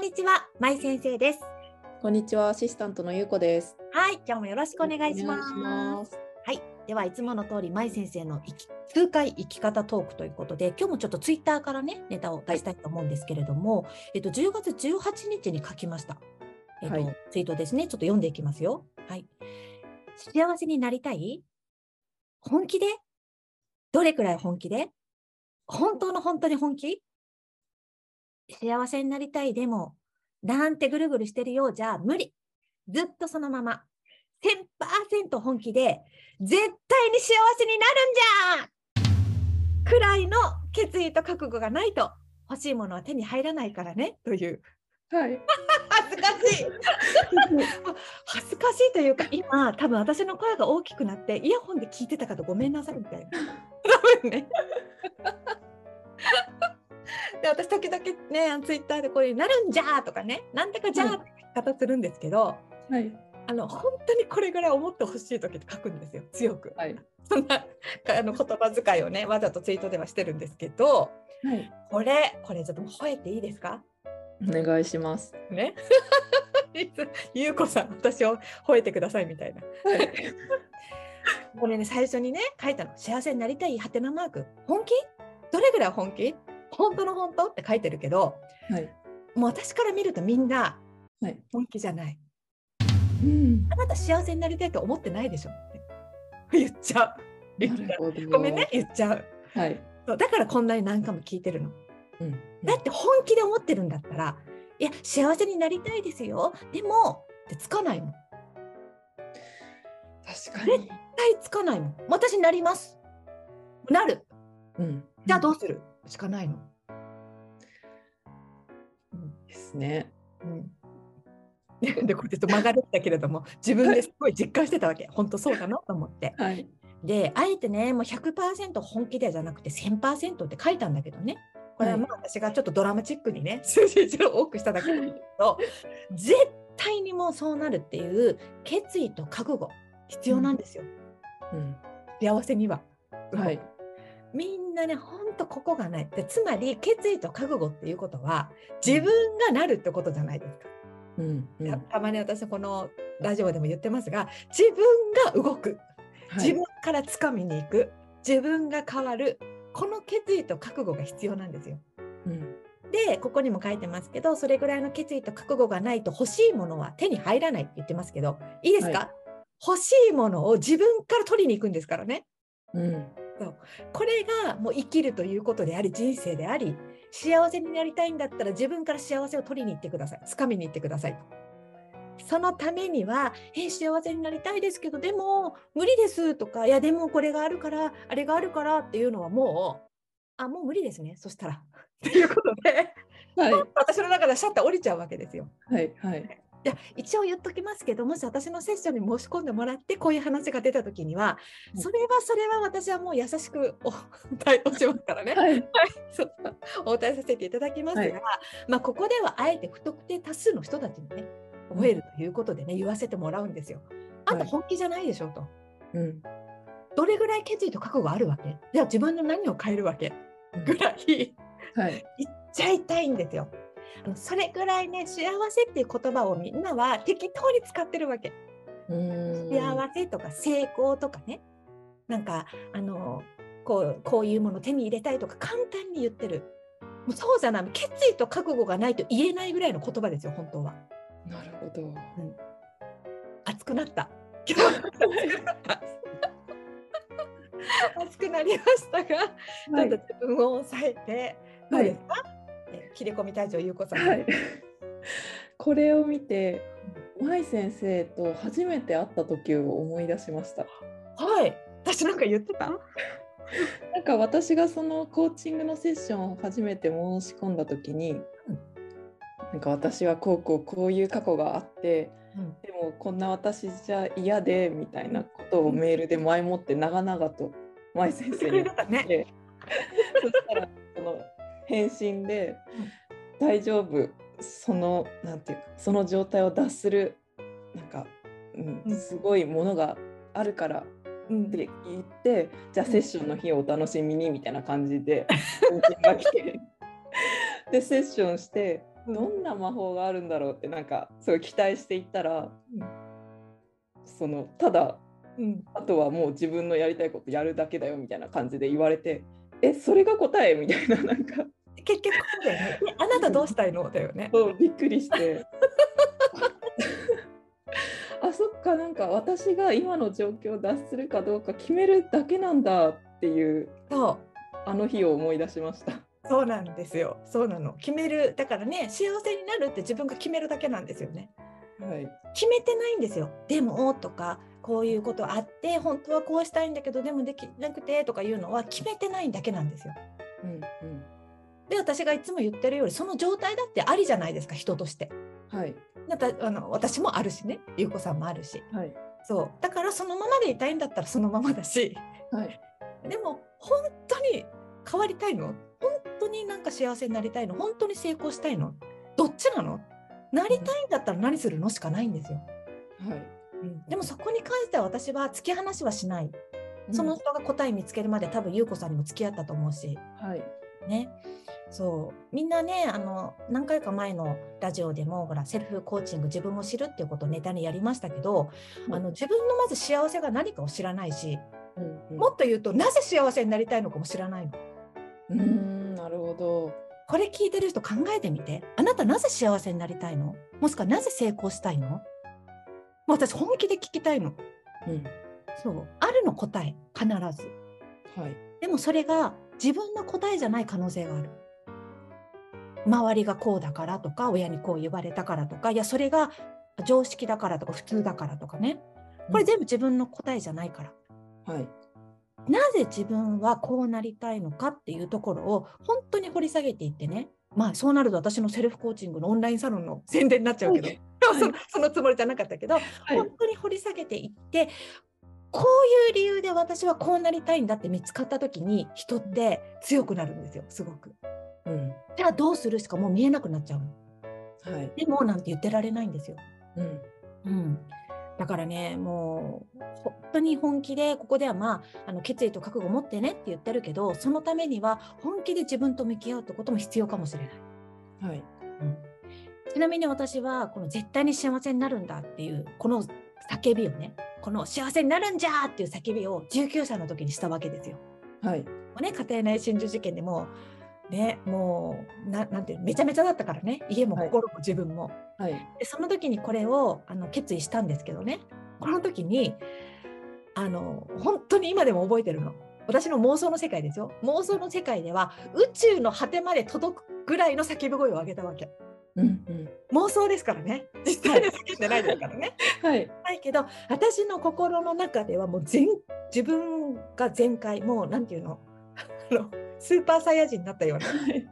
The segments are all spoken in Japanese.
んにちは、まい先生です。こんにちは、アシスタントのゆうこです。はい、今日もよろしくお願いします。ますはい、ではいつもの通り、まい先生の生き数回生き方トークということで、今日もちょっとツイッターからね、ネタを出したいと思うんですけれども、えっと、10月18日に書きました。えっと、はいツイートですね。ちょっと読んでいきますよ。はい。幸せになりたい？本気で？どれくらい本気で？本当の本当に本気？幸せになりたいでも、なんてぐるぐるしてるようじゃ無理。ずっとそのまま。1000%本気で、絶対に幸せになるんじゃくらいの決意と覚悟がないと、欲しいものは手に入らないからね、という。はい。恥ずかしい。恥ずかしいというか、今、多分私の声が大きくなって、イヤホンで聞いてた方ごめんなさいみたいな。多分ね。で私時々ねツイッターでこういう「なるんじゃ!」とかね「なんだかじゃ!」って書き方するんですけど、はい。あの本当にこれぐらい思ってほしい時って書くんですよ強く。はい。そんなあの言葉遣いをねわざとツイートではしてるんですけどはい。これこれちょっと吠えていいですか？お願いします。ね ゆうこさん私を吠えてくださいみたいな。はい。これね最初にね書いたの「幸せになりたいハテナマーク本気？どれぐらい本気？本当の本当?」って書いてるけどはい。もう私から見るとみんなはい。本気じゃない。うん。あなた幸せになりたいと思ってないでしょって言っちゃう。ごめんね。言っちゃうはい。そう。だからこんなに何回も聞いてるの。うん。だって本気で思ってるんだったら、いや、幸せになりたいですよ。でも、ってつかないもん。確か絶に。対つかないもん。私なります。なる。うん。じゃあどうする？しかないの。うんですね。うん ででこれちょっと曲がるんだけれども自分ですごい実感してたわけ本当そうだなと思って はい。であえてねもう100%本気でじゃなくて1000%って書いたんだけどねこれはまあ私がちょっとドラマチックにね 数字一を多くしただけなんだけど絶対にもうそうなるっていう決意と覚悟必要なんですよ、うん。幸せには。はい。みんなねほんとここがないでつまり決意と覚悟っていうことは自分がなるってことじゃないですか。うん。うん。たたまに私このラジオでも言ってますが自分が動く自分から掴みに行く自分が変わるこの決意と覚悟が必要なんですよ。うん。でここにも書いてますけどそれぐらいの決意と覚悟がないと欲しいものは手に入らないって言ってますけどいいですか、は欲しいものを自分から取りに行くんですからね。うん。これがもう生きるということであり人生であり幸せになりたいんだったら自分から幸せを取りに行ってください掴みに行ってくださいそのためには「え幸せになりたいですけどでも無理です」とか「いやでもこれがあるからあれがあるから」っていうのはもうあもう無理ですねそしたらっていうことではい。私の中でシャッター降りちゃうわけですよ。はい。はい。いや一応言っときますけどもし私のセッションに申し込んでもらってこういう話が出た時にはうんそれはそれは私はもう優しくお 対応しますからね。はい。そうお答えさせていただきますが、はいまあ、ここではあえて不特定多数の人たちにね覚えるということでね、言わせてもらうんですよ。あんたはい本気じゃないでしょと。うん。どれぐらい決意と覚悟あるわけ？じゃあ自分の何を変えるわけ？ぐらいはい。言っちゃいたいんですよ。それぐらいね幸せっていう言葉をみんなは適当に使ってるわけ。うん。幸せとか成功とかね。なんかあのこうこういうものを手に入れたいとか簡単に言ってる。もうそうじゃない。決意と覚悟がないと言えないぐらいの言葉ですよ本当は。なるほど。熱くなった今日は熱くなった。熱くなりましたが、ちょっと自分を抑えてどうですか、え切り込み隊長ゆうこさん、はい。これを見て、舞先生と初めて会った時を思い出しました。はい。私なんか言ってた？なんか私がそのコーチングのセッションを初めて申し込んだ時に、なんか私はこうこうこういう過去があってうん。でもこんな私じゃ嫌でみたいなことをメールで前もって長々と舞先生に言ってねてそしたらその返信で「大丈夫。そのなんていうかその状態を脱するなんか、うんうん。すごいものがあるからうん。って言って、じゃあセッションの日をお楽しみにみたいな感じで 返信が来て。でセッションしてどんな魔法があるんだろうってなんかすごい期待していったら、そのただうん、あとはもう自分のやりたいことやるだけだよみたいな感じで言われてえそれが答え？みたいななんか結局そうだよね。であなたどうしたいの？だよね。そうびっくりして あそっかなんか私が今の状況を脱するかどうか決めるだけなんだっていうそう。あの日を思い出しました。そうなんですよ。そうなの。決める。だからね、幸せになるって自分が決めるだけなんですよね。はい、決めてないんですよ。でもとか、こういうことあって、本当はこうしたいんだけど、でもできなくてとかいうのは決めてないだけなんですよ。私がいつも言ってるより、その状態だってありじゃないですか、人として。はいだあの私もあるしね、ゆうこさんもあるし。はいそう。だからそのままでいたいんだったらそのままだし、はいでも本当に変わりたいの？本当になんか幸せになりたいの？本当に成功したいの？どっちなの？なりたいんだったら何するのしかないんですよ。はいでもそこに関しては私は突き放しはしない。その人が答え見つけるまで多分優子さんにも付き合ったと思うし。はいね。そうみんなねあの何回か前のラジオでもほらセルフコーチング自分を知るっていうことをネタにやりましたけど、うんあの自分のまず幸せが何かを知らないし、うんうんもっと言うとなぜ幸せになりたいのかも知らないの。うーんなるほど。これ聞いてる人考えてみて。あなたなぜ幸せになりたいの？もしくはなぜ成功したいの？もう私本気で聞きたいの。うんそう。あるの答え、必ず。はいでもそれが自分の答えじゃない可能性がある。周りがこうだからとか、親にこう言われたからとか、いや、それが常識だからとか、普通だからとかね。これ全部自分の答えじゃないから。はいなぜ自分はこうなりたいのかっていうところを本当に掘り下げていってね。まあそうなると私のセルフコーチングのオンラインサロンの宣伝になっちゃうけど、はいそのそのつもりじゃなかったけど、はい本当に掘り下げていってこういう理由で私はこうなりたいんだって見つかった時に人って強くなるんですよすごく。うんじゃあどうするしかもう見えなくなっちゃうの。はいでもなんて言ってられないんですよ。うんうん、だからねもう本当に本気でここではまああの決意と覚悟を持ってねって言ってるけどそのためには本気で自分と向き合うってことも必要かもしれない。はいうん、ちなみに私はこの絶対に幸せになるんだっていうこの叫びをねこの幸せになるんじゃーっていう叫びを19歳の時にしたわけですよ。はいもうね、家庭内心中事件でもねもうななんていうのめちゃめちゃだったからね。家もはい。心も自分も。はい。でその時にこれをあの決意したんですけどね。この時にあの本当に今でも覚えてるの。私の妄想の世界ですよ。妄想の世界では宇宙の果てまで届くぐらいの叫び声を上げたわけ。うんうん。妄想ですからね。実際に叫んでないですからね、はい。ないけど私の心の中ではもう全自分が全開。もうなんていうの？あのスーパーサイヤ人になったような。はい。も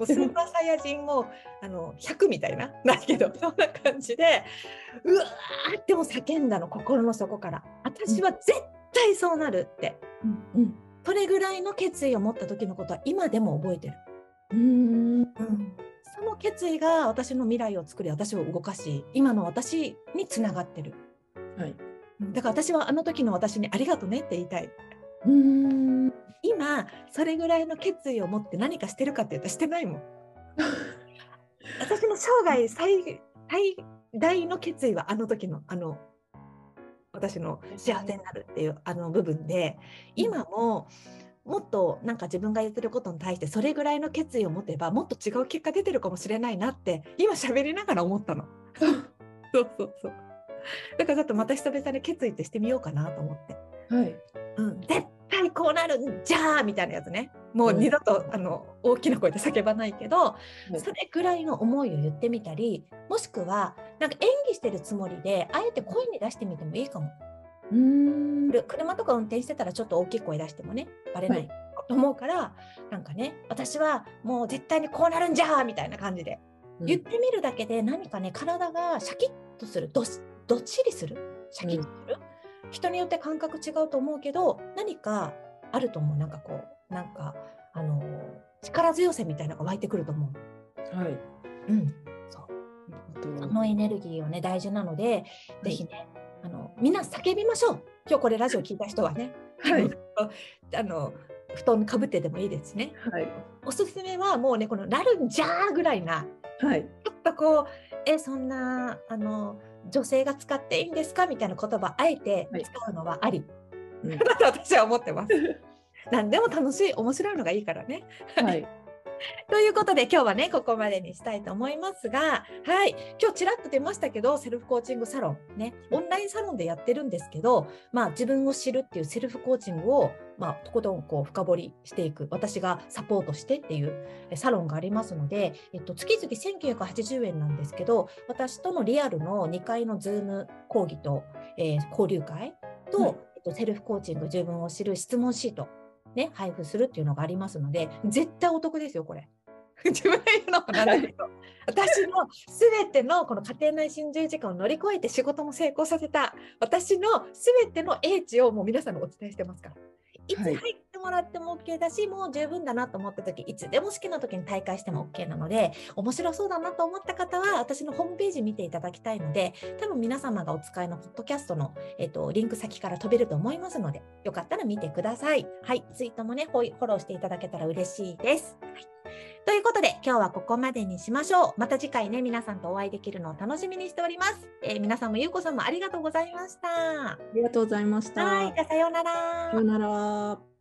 うスーパーサイヤ人をあの100みたいな。ないけどそんな感じでうわーっても叫んだの心の底から。私は絶対そうなるって、うん。それぐらいの決意を持った時のことは今でも覚えてる、うん。その決意が私の未来を作り私を動かし今の私につながってる。はい。だから私はあの時の私にありがとねって言いたい。うん今それぐらいの決意を持って何かしてるかって言ったらしてないもん 私の生涯最最大の決意はあの時のあの私の幸せになるっていうあの部分で今ももっとなんか自分が言ってることに対してそれぐらいの決意を持てばもっと違う結果出てるかもしれないなって今喋りながら思ったの。そうそうそう。だからちょっとまた久々に決意ってしてみようかなと思って。はいうん、絶対こうなるんじゃーみたいなやつね。もう二度と、あの大きな声で叫ばないけど、いそれぐらいの思いを言ってみたりもしくはなんか演技してるつもりであえて声に出してみてもいいかも。うん。る車とか運転してたらちょっと大きい声出してもねバレないと思うから、なんかね私はもう絶対にこうなるんじゃーみたいな感じで言ってみるだけで何かね体がシャキッとするどっどっしりするシャキッとする、人によって感覚違うと思うけど何かあると思う。なんかこうなんかあの力強さみたいなのが湧いてくると思う。はい。うん、そのエネルギーをね大事なので、ぜひねあのみんな叫びましょう。今日これラジオ聞いた人はね、はい。あの布団かぶってでもいいですしね。はい。おすすめはもうねこの「なるんじゃー」ぐらいな。はい。ちょっとこうえそんなあの女性が使っていいんですかみたいな言葉あえてはい使うのはあり、うん だと私は思ってます。何でも楽しい面白いのがいいからね。はい。ということで今日はねここまでにしたいと思いますがはい。今日ちらっと出ましたけどセルフコーチングサロンね。オンラインサロンでやってるんですけどまあ自分を知るっていうセルフコーチングをまあとことんこう深掘りしていく。私がサポートしてっていうえサロンがありますので、えっと、月々1980円なんですけど私とのリアルの2回の Zoom 講義と、えー交流会と、はいえっと、セルフコーチング自分を知る質問シートね、配布するっていうのがありますので、絶対お得ですよ、これ。自分で言うのもなんだけど、私のすべてのこの家庭内心中時間を乗り越えて仕事も成功させた、私のすべての英知をもう皆さんにお伝えしてますから。いつはい入ってもらっても OK だし、もう十分だなと思った時いつでも好きな時に大会しても OK なので、面白そうだなと思った方は、私のホームページ見ていただきたいので、多分皆様がお使いのポッドキャストの、えっと、リンク先から飛べると思いますので、よかったら見てください。はい、ツイートもね、フォフォローしていただけたら嬉しいです。はいということで、今日はここまでにしましょう。また次回ね、皆さんとお会いできるのを楽しみにしております。えー皆さんもゆうこさんもありがとうございました。ありがとうございました。はい、じゃあさようならさようなら。